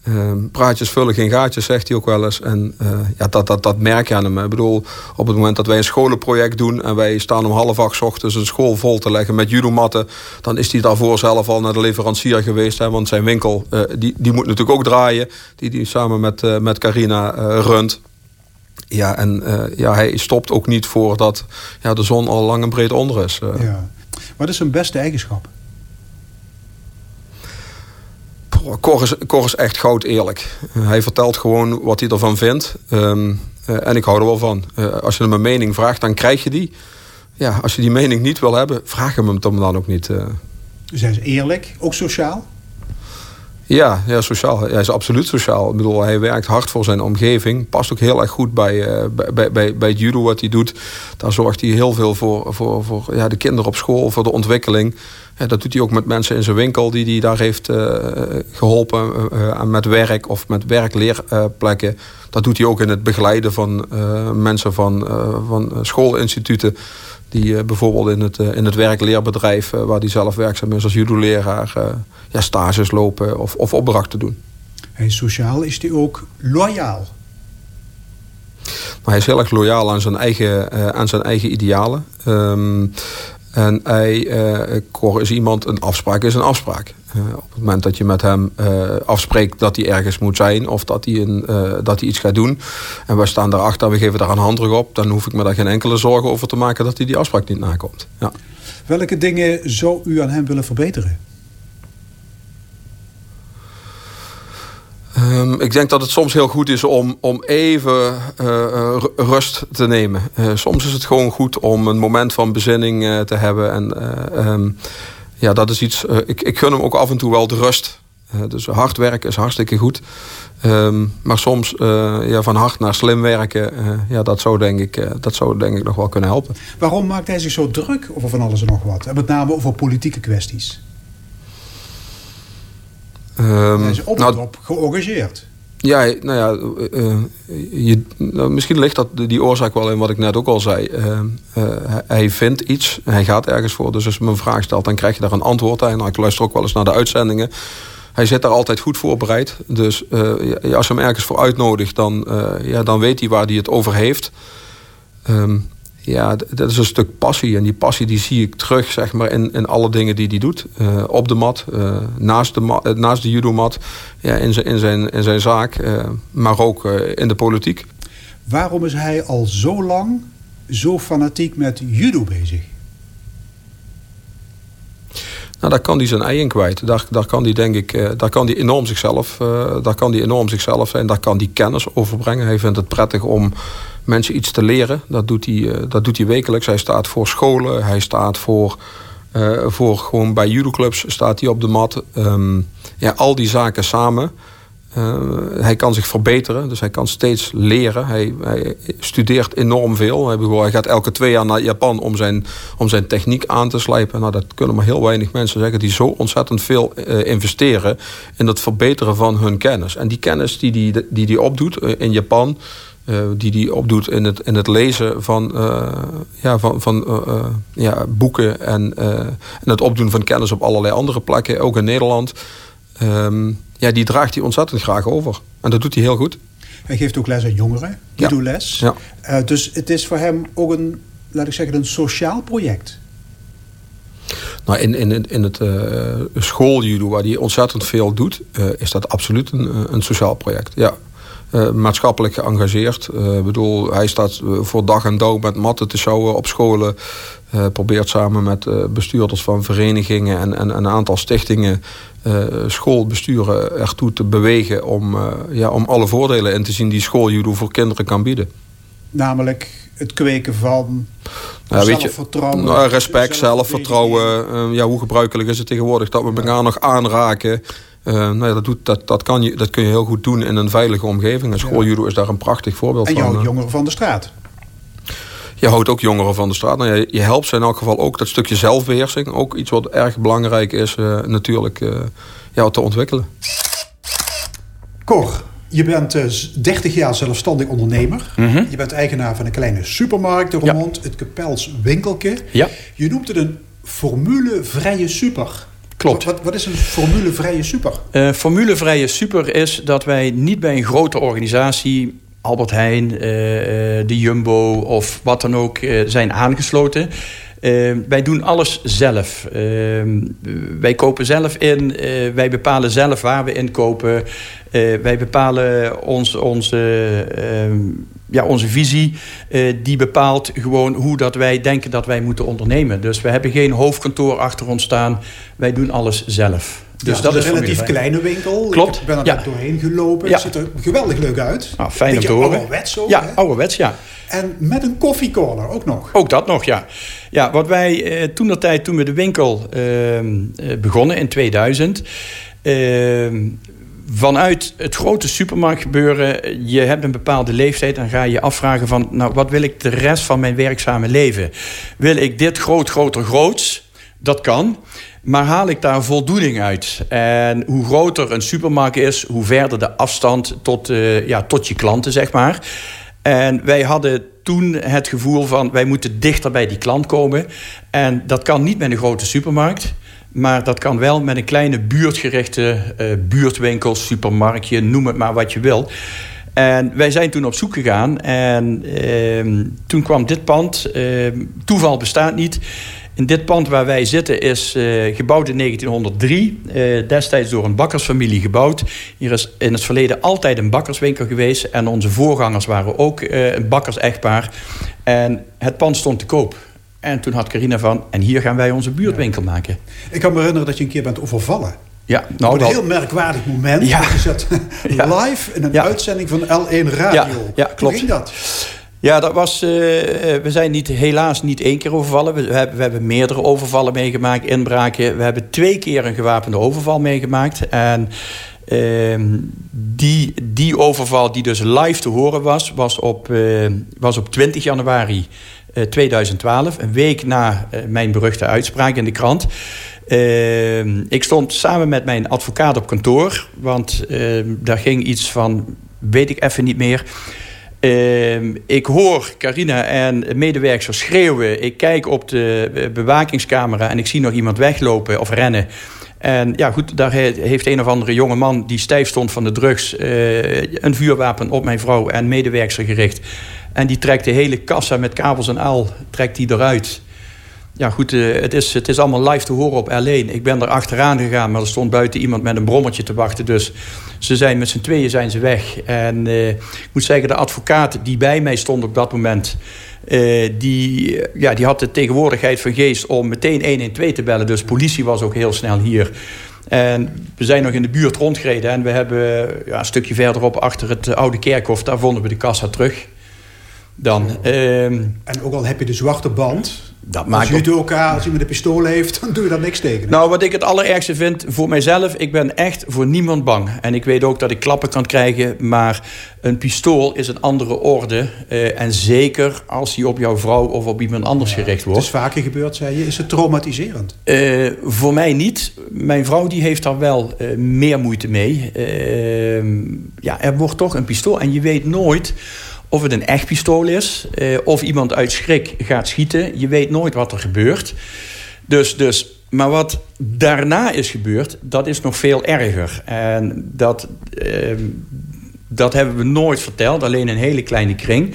Ehm, praatjes vullen geen gaatjes, zegt hij ook wel eens. En uh, ja, dat, dat, dat merk je aan hem. Ik bedoel, op het moment dat wij een scholenproject doen... en wij staan om half acht ochtends een school vol te leggen met judomatten... dan is hij daarvoor zelf al naar de leverancier geweest. Hè, want zijn winkel, uh, die, die moet natuurlijk ook draaien. Die die samen met, uh, met Carina runt. Ja, en ja, hij stopt ook niet voordat ja, de zon al lang en breed onder is. Ja. Wat is zijn beste eigenschap? Cor is, Cor is echt goud eerlijk. hij vertelt gewoon wat hij ervan vindt. Um, uh, en ik hou er wel van. Uh, als je hem een mening vraagt, dan krijg je die. Ja, als je die mening niet wil hebben, vraag hem hem dan ook niet. Uh. Dus hij is eerlijk, ook sociaal? Ja, ja sociaal. Hij is absoluut sociaal. Ik bedoel, hij werkt hard voor zijn omgeving. Past ook heel erg goed bij, uh, bij, bij, bij het judo wat hij doet. Daar zorgt hij heel veel voor, voor, voor ja, de kinderen op school, voor de ontwikkeling. Ja, dat doet hij ook met mensen in zijn winkel die hij daar heeft uh, geholpen uh, met werk of met werkleerplekken. dat doet hij ook in het begeleiden van mensen van, van schoolinstituten. Die bijvoorbeeld in het, in het werkleerbedrijf waar hij zelf werkzaam is als judo-leraar ja, stages lopen of, of opdrachten doen. En sociaal is hij ook loyaal. Maar hij is heel erg loyaal aan zijn eigen, aan zijn eigen idealen. Um, en hij uh, is iemand, een afspraak is een afspraak. Uh, op het moment dat je met hem uh, afspreekt dat hij ergens moet zijn of dat hij, een, dat hij iets gaat doen. En wij staan daarachter, we geven daar een handdruk op. Dan hoef ik me daar geen enkele zorgen over te maken dat hij die afspraak niet nakomt. Ja. Welke dingen zou u aan hem willen verbeteren? Um, ik denk dat het soms heel goed is om, om even uh, rust te nemen. Uh, soms is het gewoon goed om een moment van bezinning te hebben. En um, ja, dat is iets. ik, ik gun hem ook af en toe wel de rust. dus hard werken is hartstikke goed. Um, maar soms ja, van hard naar slim werken, ja, dat, zou denk ik, dat zou denk ik nog wel kunnen helpen. Waarom maakt hij zich zo druk over van alles en nog wat? Met name over politieke kwesties? Um, Hij is op nou, op geëngageerd. Ja, nou ja, uh, je, nou, misschien ligt dat die oorzaak wel in wat ik net ook al zei. Uh, uh, hij vindt iets, hij gaat ergens voor. Dus als je me een vraag stelt, dan krijg je daar een antwoord aan. Nou, ik luister ook wel eens naar de uitzendingen. Hij zit daar altijd goed voorbereid. Dus als je hem ergens voor uitnodigt, dan, ja, dan weet hij waar hij het over heeft. Um, ja, dat is een stuk passie. En die passie die zie ik terug zeg maar, in, in alle dingen die hij doet. Uh, op de mat, uh, naast de, mat, uh, naast de judomat, ja, in, zijn, in, zijn, in zijn zaak, maar ook in de politiek. Waarom is hij al zo lang zo fanatiek met judo bezig? Nou, daar kan hij zijn ei in kwijt. Daar, daar kan hij denk ik, daar kan hij enorm zichzelf, daar kan hij enorm zichzelf zijn. Daar kan hij kennis overbrengen. Hij vindt het prettig om mensen iets te leren. Dat doet hij, eh, dat doet hij wekelijks. Hij staat voor scholen, hij staat voor, uh, voor gewoon bij judoclubs staat hij op de mat. Um, ja, al die zaken samen. Uh, hij kan zich verbeteren, dus hij kan steeds leren. Hij, hij studeert enorm veel. Hij, gaat elke twee jaar naar Japan om zijn, om zijn techniek aan te slijpen. Nou, dat kunnen maar heel weinig mensen zeggen die zo ontzettend veel investeren in het verbeteren van hun kennis. En die kennis die hij die, die, die opdoet in Japan, die die opdoet in het, in het lezen van, uh, ja, van, van uh, ja, boeken en, en het opdoen van kennis op allerlei andere plekken, ook in Nederland. Um, ja, die draagt hij ontzettend graag over. En dat doet hij heel goed. Hij geeft ook les aan jongeren, die ja. les. Ja. dus het is voor hem ook een, laat ik zeggen, een sociaal project. Nou, in, in, in het uh, schooljudo, waar hij ontzettend veel doet, uh, is dat absoluut een, een sociaal project. Ja. Uh, maatschappelijk geëngageerd. Uh, bedoel, hij staat voor dag en dauw met matten te showen op scholen. Uh, probeert samen met bestuurders van verenigingen en, en, een aantal stichtingen schoolbesturen ertoe te bewegen om, ja, om alle voordelen in te zien die schooljudo voor kinderen kan bieden. Namelijk het kweken van ja, zelfvertrouwen. Je, nou, respect, zelfvertrouwen. ja, hoe gebruikelijk is het tegenwoordig dat we elkaar nog aanraken. Uh, nou ja, dat, doet, dat, dat, kan je, dat kun je heel goed doen in een veilige omgeving. En schooljudo is daar een prachtig voorbeeld van. En je houdt jongeren van de straat. Je houdt ook jongeren van de straat. Nou, je, je, helpt ze in elk geval ook dat stukje zelfbeheersing. Ook iets wat erg belangrijk is uh, natuurlijk uh, ja, te ontwikkelen. Cor, je bent 30 jaar zelfstandig ondernemer. Mm -hmm. Je bent eigenaar van een kleine supermarkt in Roermond. Ja. Het Kapels Winkelke. Ja. Je noemt het een formulevrije super. Klopt. Wat, wat is een formulevrije super? Uh, formulevrije super is dat wij niet bij een grote organisatie... Albert Heijn, uh, de Jumbo of wat dan ook zijn aangesloten... Uh, wij doen alles zelf. Uh, wij kopen zelf in. Uh, wij bepalen zelf waar we inkopen. wij bepalen ons, onze, ehm, ja, onze visie. die bepaalt gewoon hoe dat wij denken dat wij moeten ondernemen. Dus we hebben geen hoofdkantoor achter ons staan. Wij doen alles zelf. Dus ja, dat is een relatief kleine winkel. Klopt. Ik ben er ja. doorheen gelopen. Het ziet er geweldig leuk uit. Nou, fijn om te horen. ouderwets ook. Ja, hè? ouderwets, ja. En met een koffiecorner ook nog. Ook dat nog, ja. Ja, wat wij eh, toen dat tijd, toen we de winkel uh, begonnen in 2000... Ehm, vanuit het grote supermarktgebeuren, je hebt een bepaalde leeftijd... dan ga je je afvragen van, nou, wat wil ik de rest van mijn werkzame leven? Wil ik dit groot, groter, groots? Dat kan. Maar haal ik daar voldoening uit? En hoe groter een supermarkt is, hoe verder de afstand tot, uh, ja, tot je klanten, zeg maar. En wij hadden toen het gevoel van wij moeten dichter bij die klant komen. En dat kan niet met een grote supermarkt. Maar dat kan wel met een kleine buurtgerichte uh, buurtwinkel, supermarktje, noem het maar wat je wil. En wij zijn toen op zoek gegaan. En uh, toen kwam dit pand. Uh, toeval bestaat niet. In dit pand waar wij zitten is uh, gebouwd in 1903. Uh, destijds door een bakkersfamilie gebouwd. Hier is in het verleden altijd een bakkerswinkel geweest. En onze voorgangers waren ook uh, een bakkers-echtpaar. En het pand stond te koop. En toen had Carina van, en hier gaan wij onze buurtwinkel maken. Ik kan me herinneren dat je een keer bent overvallen. Ja, nou, een heel merkwaardig moment. Ja. Je live in een ja. uitzending van L1 Radio. Ja, ja klopt. Hoe ging dat? Ja, dat was, uh, we zijn niet, helaas niet één keer overvallen. We, hebben, we hebben meerdere overvallen meegemaakt, inbraken. We hebben twee keer een gewapende overval meegemaakt. En uh, die, die overval die dus live te horen was, was op, uh, was op 20 januari 2012. Een week na mijn beruchte uitspraak in de krant. Ehm, ik stond samen met mijn advocaat op kantoor. Want ehm, daar ging iets van, weet ik even niet meer... Uh, ik hoor Carina en medewerkers schreeuwen. Ik kijk op de eh, bewakingscamera en ik zie nog iemand weglopen of rennen. En ja, goed, daar heeft een of andere jonge man die stijf stond van de drugs... Uh, een vuurwapen op mijn vrouw en medewerker gericht. En die trekt de hele kassa met kabels en al trekt die eruit. Ja, goed, uh, het, is, het is allemaal live te horen op L1. Ik ben er achteraan gegaan, maar er stond buiten iemand met een brommertje te wachten. Dus ze zijn met z'n tweeën zijn ze weg. En uh, ik moet zeggen, de advocaat die bij mij stond op dat moment... Uh, die, ja, die had de tegenwoordigheid van geest om meteen 112 te bellen. Dus politie was ook heel snel hier. En we zijn nog in de buurt rondgereden. En we hebben ja, een stukje verderop achter het oude kerkhof... daar vonden we de kassa terug. Dan, ehm, en ook al heb je de zwarte band dat maakt als judoka, als iemand een pistool heeft, dan doe je daar niks tegen. Nou, wat ik het allerergste vind voor mijzelf... ik ben echt voor niemand bang. En ik weet ook dat ik klappen kan krijgen... maar een pistool is een andere orde. Uh, en zeker als die op jouw vrouw of op iemand anders ja, gericht wordt. Het is vaker gebeurd, zei je. Is het traumatiserend? Uh, voor mij niet. Mijn vrouw die heeft daar wel uh, meer moeite mee. Ja, er wordt toch een pistool. En je weet nooit of het een echt pistool is, eh, of iemand uit schrik gaat schieten. Je weet nooit wat er gebeurt. Dus, dus, maar wat daarna is gebeurd, dat is nog veel erger. En dat, eh, dat hebben we nooit verteld, alleen een hele kleine kring.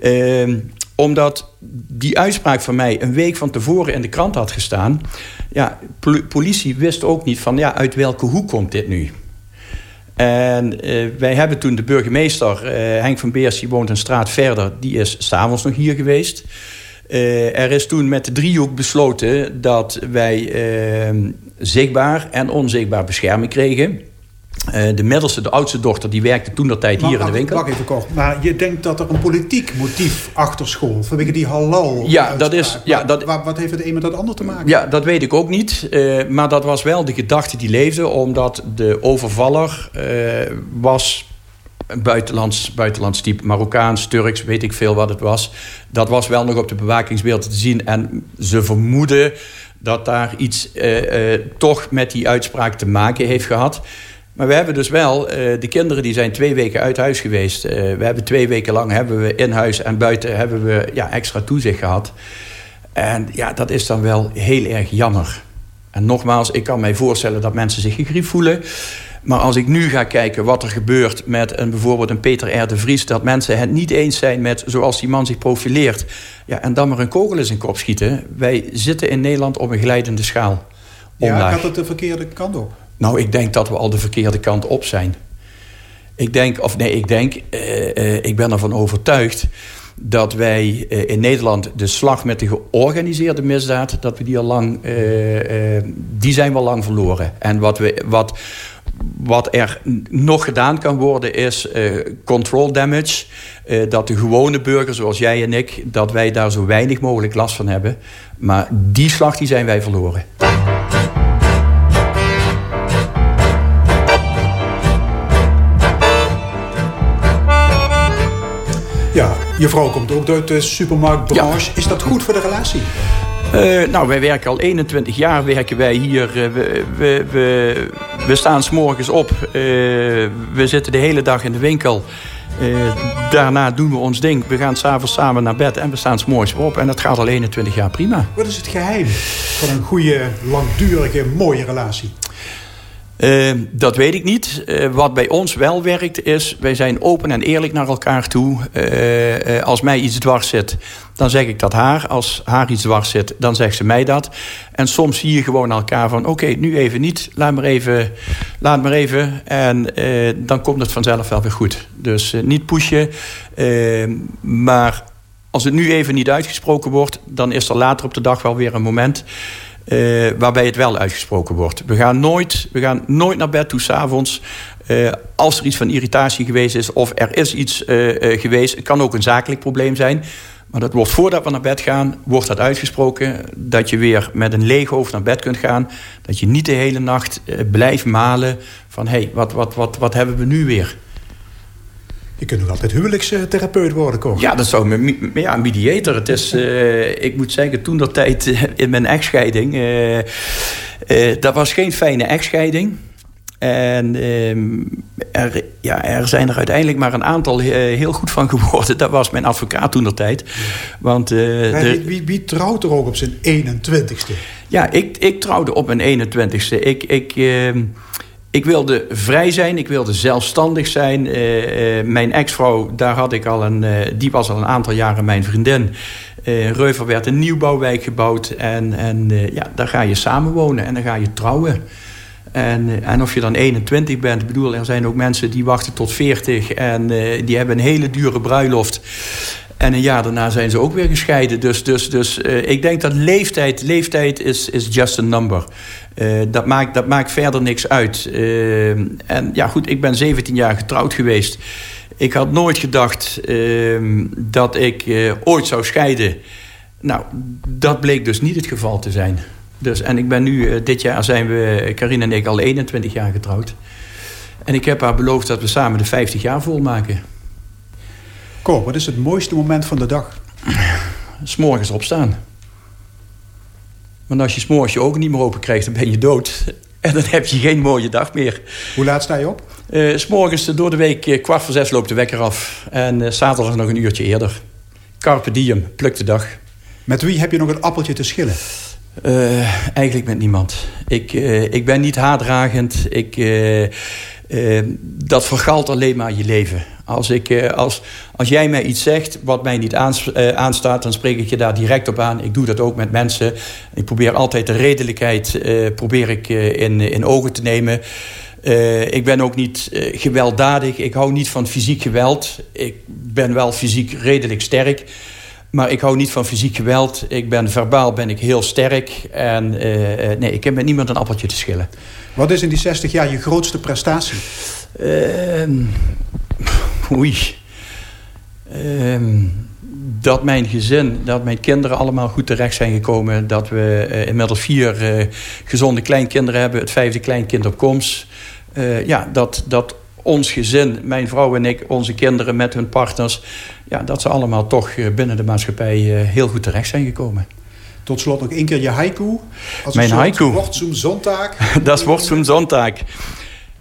Eh, omdat die uitspraak van mij een week van tevoren in de krant had gestaan. Ja, politie wist ook niet van ja, uit welke hoek komt dit nu. En uh, wij hebben toen de burgemeester, uh, Henk van Beers, die woont een straat verder, die is s'avonds nog hier geweest. Uh, er is toen met de driehoek besloten dat wij ehm, zichtbaar en onzichtbaar bescherming kregen. Uh, de middelste, de oudste dochter, die werkte toen dat tijd hier in de winkel. Wacht even kort. Maar je denkt dat er een politiek motief achter school... vanwege die halal Ja, dat is... Ja, dat, wat, wat heeft het een met dat ander te maken? Ja, dat weet ik ook niet. Uh, maar dat was wel de gedachte die leefde... omdat de overvaller uh, was buitenlands, buitenlands type... Marokkaans, Turks, weet ik veel wat het was. Dat was wel nog op de bewakingsbeelden te zien. En ze vermoeden dat daar iets toch met die uitspraak te maken heeft gehad... Maar we hebben dus wel, uh, de kinderen die zijn twee weken uit huis geweest. Uh, we hebben twee weken lang hebben we in huis en buiten hebben we ja, extra toezicht gehad. En ja, dat is dan wel heel erg jammer. En nogmaals, ik kan mij voorstellen dat mensen zich gegriefd voelen. Maar als ik nu ga kijken wat er gebeurt met een, bijvoorbeeld een Peter R. de Vries... dat mensen het niet eens zijn met zoals die man zich profileert... Ja, en dan maar een kogel in zijn kop schieten. Wij zitten in Nederland op een glijdende schaal. Ja, gaat het de verkeerde kant op? Nou, ik denk dat we al de verkeerde kant op zijn. Ik denk, of nee, ik denk, uh, uh, ik ben ervan overtuigd dat wij uh, in Nederland de slag met de georganiseerde misdaad, dat we die al lang, die zijn we al lang verloren. En wat, we, wat, wat er nog gedaan kan worden is control damage. dat de gewone burger, zoals jij en ik, dat wij daar zo weinig mogelijk last van hebben. Maar die slag die zijn wij verloren. Ja, je vrouw komt ook uit de supermarktbranche. Is dat goed voor de relatie? Uh, nou, wij werken al 21 jaar werken wij hier. Uh, we, we, we, we, staan s'morgens op. Uh, we zitten de hele dag in de winkel. daarna doen we ons ding. We gaan s'avonds samen naar bed en we staan s'morgens op. En dat gaat al 21 jaar prima. Wat is het geheim van een goede, langdurige, mooie relatie? Uh, dat weet ik niet. Uh, wat bij ons wel werkt is, wij zijn open en eerlijk naar elkaar toe. Uh, als mij iets dwars zit, dan zeg ik dat haar. Als haar iets dwars zit, dan zegt ze mij dat. En soms zie je gewoon elkaar van, oké, nu even niet. Laat maar even. Laat maar even. En dan komt het vanzelf wel weer goed. Dus niet pushen. Maar als het nu even niet uitgesproken wordt, dan is er later op de dag wel weer een moment uh, waarbij het wel uitgesproken wordt. We gaan nooit, we gaan nooit naar bed toe s'avonds. Uh, als er iets van irritatie geweest is of er is iets uh, geweest. Het kan ook een zakelijk probleem zijn. Maar dat wordt voordat we naar bed gaan, wordt dat uitgesproken. Dat je weer met een leeg hoofd naar bed kunt gaan. Dat je niet de hele nacht blijft malen van... hé, hey, wat, wat, wat, wat hebben we nu weer? Je kunt nog altijd huwelijkstherapeut worden, Cor. Ja, dat zou me, ja, mediator. Het is, uh, ik moet zeggen, toen dat tijd eh, in mijn echtscheiding... Uh, uh, dat was geen fijne echtscheiding. En ehm, er, ja, er zijn er uiteindelijk maar een aantal heel goed van geworden. Dat was mijn advocaat toen dat tijd. Want, wie, trouwt er ook op zijn 21ste? Ja, ik, ik trouwde op mijn 21ste. Ik... ik ehm, ik wilde vrij zijn, ik wilde zelfstandig zijn. Uh, uh, mijn ex-vrouw, daar had ik al een, uh, die was al een aantal jaren mijn vriendin. Reuver werd een nieuwbouwwijk gebouwd. En, en ja, daar ga je samenwonen en dan ga je trouwen. En, en of je dan 21 bent, ik bedoel, er zijn ook mensen die wachten tot 40 en die hebben een hele dure bruiloft. En een jaar daarna zijn ze ook weer gescheiden. Dus, dus, dus uh, ik denk dat leeftijd, leeftijd is, is just a number. Uh, dat, maakt, dat maakt verder niks uit. Uh, en ja, goed, ik ben 17 jaar getrouwd geweest. Ik had nooit gedacht dat ik ooit zou scheiden. Nou, dat bleek dus niet het geval te zijn. Dus, en ik ben nu, dit jaar zijn we, Karin en ik, al 21 jaar getrouwd. En ik heb haar beloofd dat we samen de 50 jaar volmaken. Cor, wat is het mooiste moment van de dag? S'morgens opstaan. Want als je s'morgens je ogen niet meer open krijgt, dan ben je dood. En dan heb je geen mooie dag meer. Hoe laat sta je op? Uh, S'morgens door de week uh, kwart voor zes loopt de wekker af. En uh, zaterdag nog een uurtje eerder. Carpe diem, pluk de dag. Met wie heb je nog een appeltje te schillen? eigenlijk met niemand. Ik, ik ben niet haatdragend. Ik, dat vergalt alleen maar je leven. Als, ik, eh, als, als jij mij iets zegt wat mij niet eh, aanstaat, dan spreek ik je daar direct op aan. Ik doe dat ook met mensen. Ik probeer altijd de redelijkheid uh, probeer ik, in, in ogen te nemen. ik ben ook niet gewelddadig. Ik hou niet van fysiek geweld. Ik ben wel fysiek redelijk sterk. Maar ik hou niet van fysiek geweld. Ik ben verbaal ben ik heel sterk. En nee, ik heb met niemand een appeltje te schillen. Wat is in die 60 jaar je grootste prestatie? Ehm, oei. Um, dat mijn gezin, dat mijn kinderen allemaal goed terecht zijn gekomen. Dat we uh, inmiddels vier uh, gezonde kleinkinderen hebben. Het vijfde kleinkind op komst. Uh, ja, dat, dat ons gezin, mijn vrouw en ik, onze kinderen met hun partners... Ja, dat ze allemaal toch binnen de maatschappij heel goed terecht zijn gekomen. Tot slot nog één keer je haiku. Als mijn haiku. Wordt zo'n zondag. dat zo'n zondag.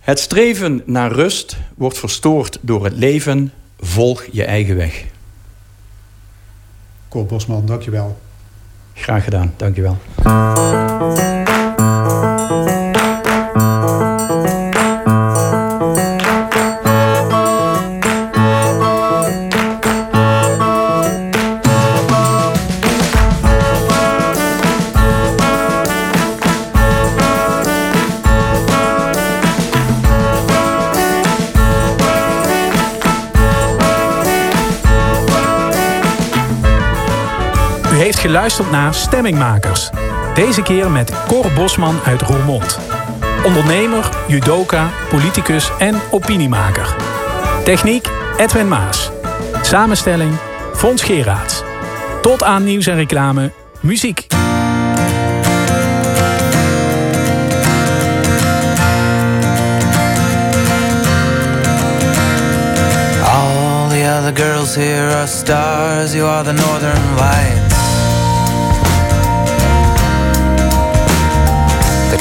Het streven naar rust wordt verstoord door het leven. Volg je eigen weg. Cor Bosman, dankjewel. Graag gedaan, dankjewel. Geluisterd naar Stemmingmakers. Deze keer met Cor Bosman uit Roermond. Ondernemer, judoka, politicus en opiniemaker. Techniek Edwin Maas. Samenstelling Fons Geraerts. Tot aan nieuws en reclame, muziek. All the other girls here are stars, you are the northern lights.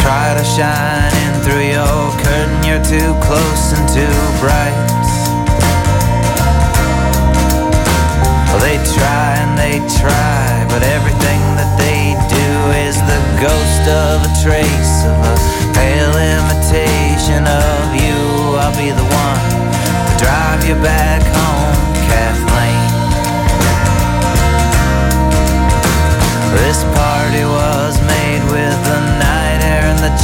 Try to shine in through your curtain. You're too close and too bright. They try and they try, but everything that they do is the ghost of a trace of a pale imitation of you. I'll be the one to drive you back home, Kathleen. This party was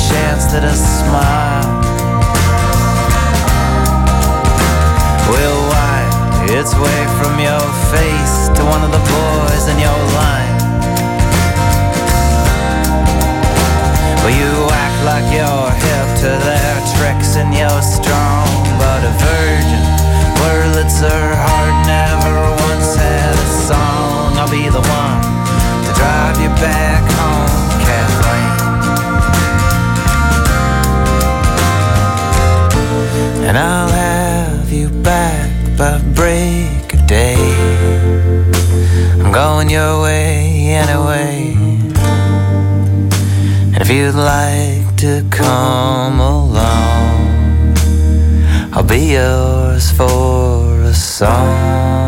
chance that a smile will wipe its way from your face to one of the boys in your line. Well, you act like you're hip to their tricks and you're strong, but a virgin. Worlets are hard, never once had a song. I'll be the one to drive you back home, Kathleen. And I'll have you back by break of day. I'm going your way anyway. And if you'd like to come along, I'll be yours for a song.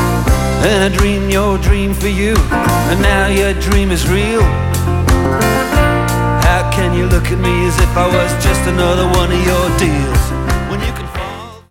And I dreamed your dream for you, and now your dream is real. How can you look at me as if I was just another one of your deals?